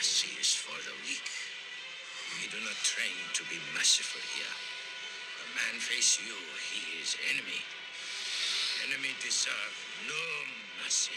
Mercy is for the weak. We do not train to be merciful here. The man face you, he is enemy. Enemy deserve no mercy.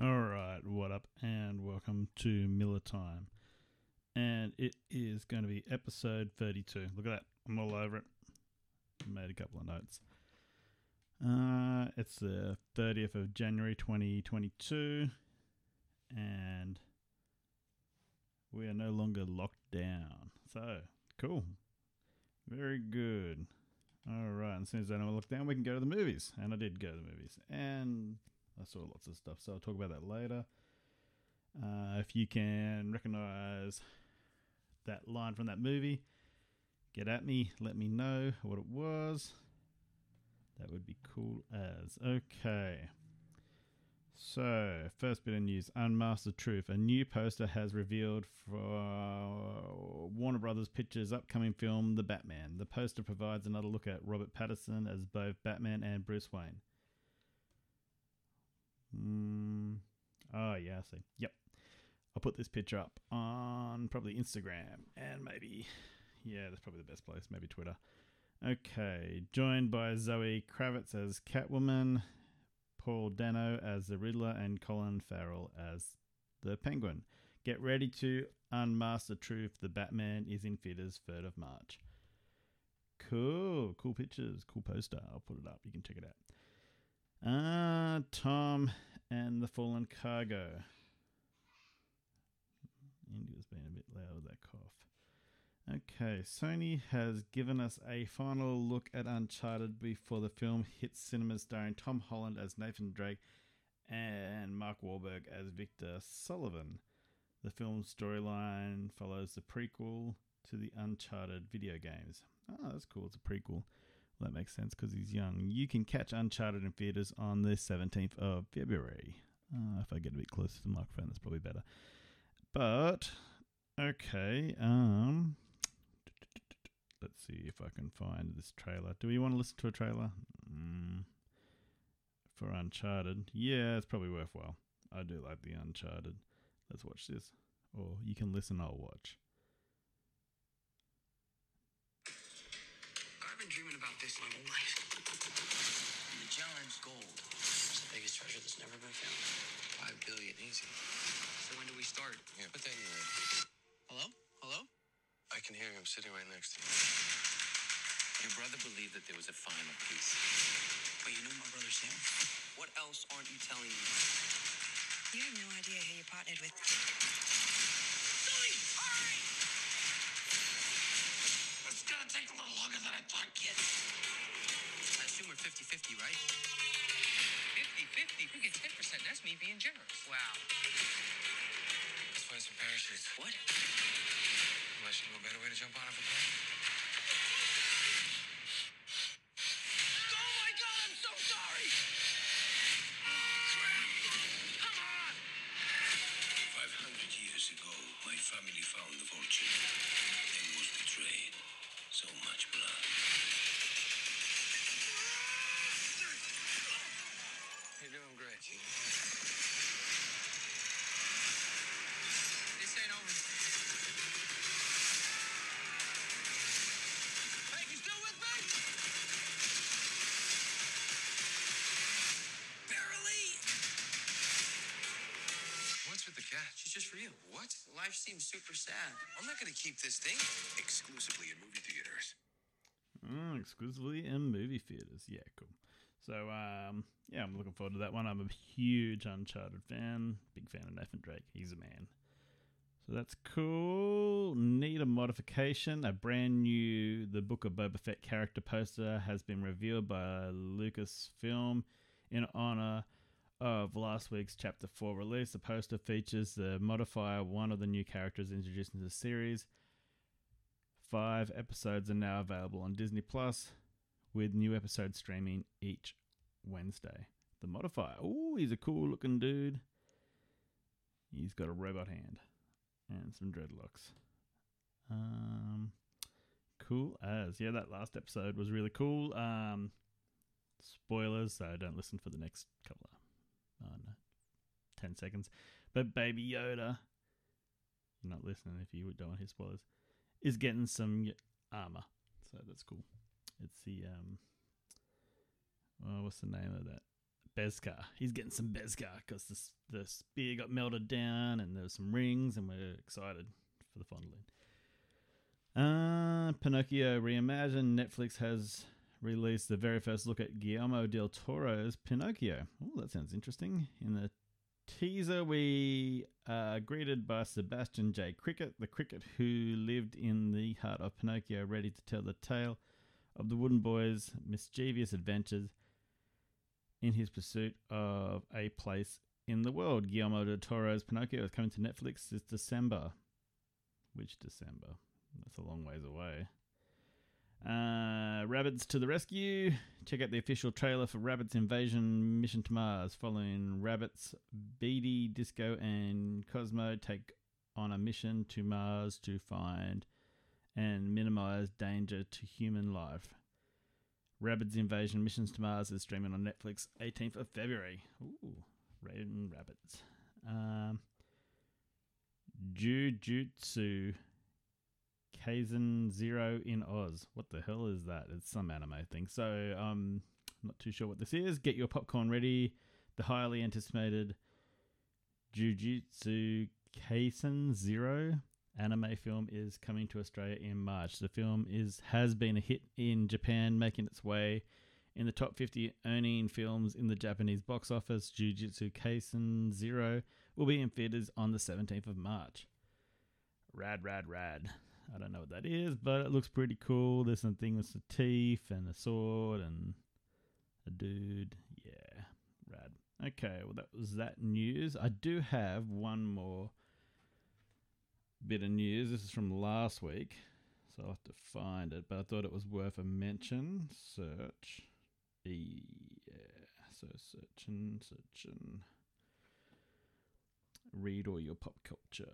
All right, what up, and welcome to Miller Time. And it is going to be episode 32. Look at that, I'm all over it. Made a couple of notes. Uh, it's the 30th of January 2022, and we are no longer locked down. So, cool. Very good. All right, and as soon as I know locked down, we can go to the movies. And I did go to the movies. And I saw lots of stuff, so I'll talk about that later. Uh, if you can recognize that line from that movie, get at me, let me know what it was. That would be cool as. Okay. So, first bit of news Unmasked the Truth. A new poster has revealed for Warner Brothers Pictures' upcoming film, The Batman. The poster provides another look at Robert Pattinson as both Batman and Bruce Wayne. Mm, oh, yeah, I see. Yep. I'll put this picture up on probably Instagram and maybe, yeah, that's probably the best place, maybe Twitter. Okay, joined by Zoe Kravitz as Catwoman, Paul Dano as the Riddler, and Colin Farrell as the Penguin. Get ready to unmask the truth. The Batman is in theaters 3rd of March. Cool, cool pictures, cool poster. I'll put it up. You can check it out. Ah, uh, Tom and the Fallen Cargo. India's been a bit loud with that cough. Okay, Sony has given us a final look at Uncharted before the film hits cinemas, starring Tom Holland as Nathan Drake and Mark Wahlberg as Victor Sullivan. The film's storyline follows the prequel to the Uncharted video games. Oh, that's cool. It's a prequel. Well, that makes sense because he's young. You can catch Uncharted in theaters on the 17th of February. Uh, if I get a bit closer to the microphone, that's probably better. But okay, um, see if I can find this trailer. Do we want to listen to a trailer mm, for Uncharted? Yeah, it's probably worthwhile. I do like the Uncharted. Let's watch this, or you can listen. I'll watch. I've been dreaming about this my whole life. And the challenge, gold. It's the biggest treasure that's never been found. Five billion, easy. So when do we start? Yeah, put that in there. Hello? Hello? I can hear him sitting right next to you. Your brother believed that there was a final piece. But you know my brother Sam? What else aren't you telling me? You have no idea who you partnered with. Billy, hurry! It's gonna take a little longer than I thought, kid. I assume we're 50-50, right? 50-50. Who gets 10%? That's me being generous. Wow. Let's find some parachutes. What? Cat? She's just you. What? Life seems super sad. I'm not gonna keep this thing exclusively in movie theaters. Mm, exclusively in movie theaters. Yeah, cool. So, um, yeah, I'm looking forward to that one. I'm a huge Uncharted fan. Big fan of Nathan Drake. He's a man. So that's cool. Need a modification. A brand new The Book of Boba Fett character poster has been revealed by Lucasfilm in honor of last week's Chapter 4 release. The poster features the modifier, one of the new characters introduced into the series. Five episodes are now available on Disney Plus, with new episodes streaming each Wednesday. The modifier. Oh, he's a cool looking dude. He's got a robot hand and some dreadlocks. Um, Cool as. Yeah, that last episode was really cool. Um, spoilers, so don't listen for the next couple of, I don't 10 seconds. But Baby Yoda, you're not listening if you don't want his spoilers, is getting some armor. So that's cool. It's the, um, oh, what's the name of that? Beskar. He's getting some Beskar because the, the spear got melted down and there was some rings, and we're excited for the foundling. Uh, Pinocchio Reimagined. Netflix has released the very first look at Guillermo del Toro's Pinocchio. Oh, that sounds interesting. In the teaser, we are greeted by Sebastian J. Cricket, the cricket who lived in the heart of Pinocchio, ready to tell the tale of the wooden boy's mischievous adventures in his pursuit of a place in the world. Guillermo del Toro's Pinocchio is coming to Netflix this December. Which December? That's a long ways away. Rabbids to the rescue. Check out the official trailer for Rabbids Invasion Mission to Mars. Following Rabbids, Beady, Disco, and Cosmo take on a mission to Mars to find and minimize danger to human life. Rabbids Invasion Missions to Mars is streaming on Netflix 18th of February. Ooh, Raving Rabbids. Um, Jujutsu Kaisen Zero in Oz. What the hell is that? It's some anime thing. So um, I'm not too sure what this is. Get your popcorn ready. The highly anticipated Jujutsu Kaisen Zero anime film is coming to Australia in March. The film is has been a hit in Japan, making its way in the top 50 earning films in the Japanese box office. Jujutsu Kaisen Zero will be in theaters on the 17th of March. Rad, rad, rad. I don't know what that is, but it looks pretty cool. There's something with some teeth and a sword and a dude. Yeah, rad. Okay, well, that was that news. I do have one more bit of news. This is from last week, so I'll have to find it, but I thought it was worth a mention. Search. Yeah, so searching, searching. Read all your pop culture.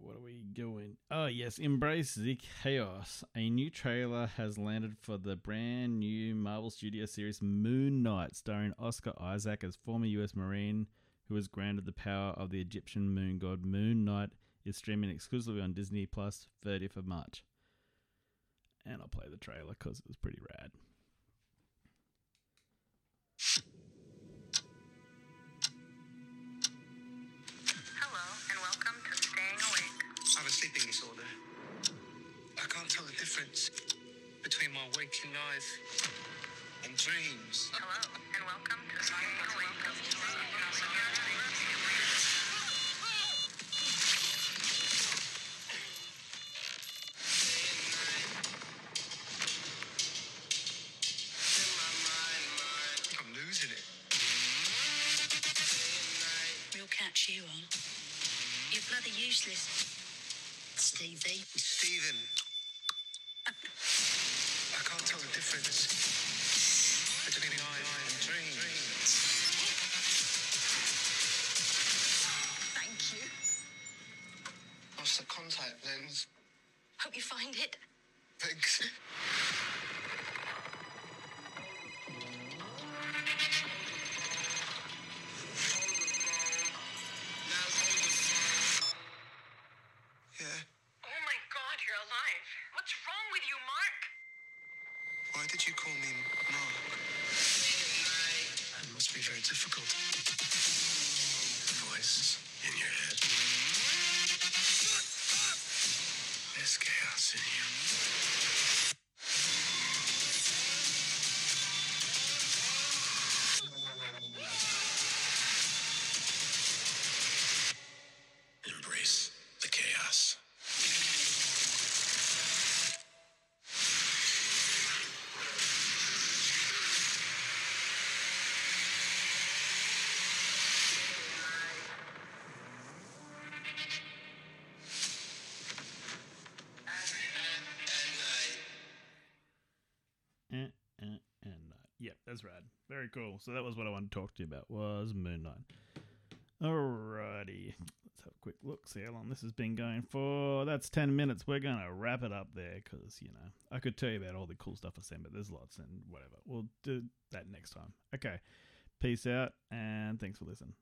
What are we going? Oh, yes, Embrace the Chaos. A new trailer has landed for the brand new Marvel Studio series Moon Knight, starring Oscar Isaac as former US Marine who was granted the power of the Egyptian moon god. Moon Knight is streaming exclusively on Disney Plus 30th of March. And I'll play the trailer because it was pretty rad. Can't tell the difference between my waking life and dreams. Hello, and welcome to Awake. I'm losing it. We'll catch you on. You're bloody useless, Stevie. Stephen. Tell the difference between life and dreams. Thank you. Lost the contact lens. Hope you find it. Thanks. Chaos in you. That's rad. Very cool. So that was what I wanted to talk to you about was Moon Knight. Alrighty, let's have a quick look, see how long this has been going for. That's 10 minutes. We're going to wrap it up there because, you know, I could tell you about all the cool stuff I sent, but there's lots and whatever. We'll do that next time. Okay. Peace out and thanks for listening.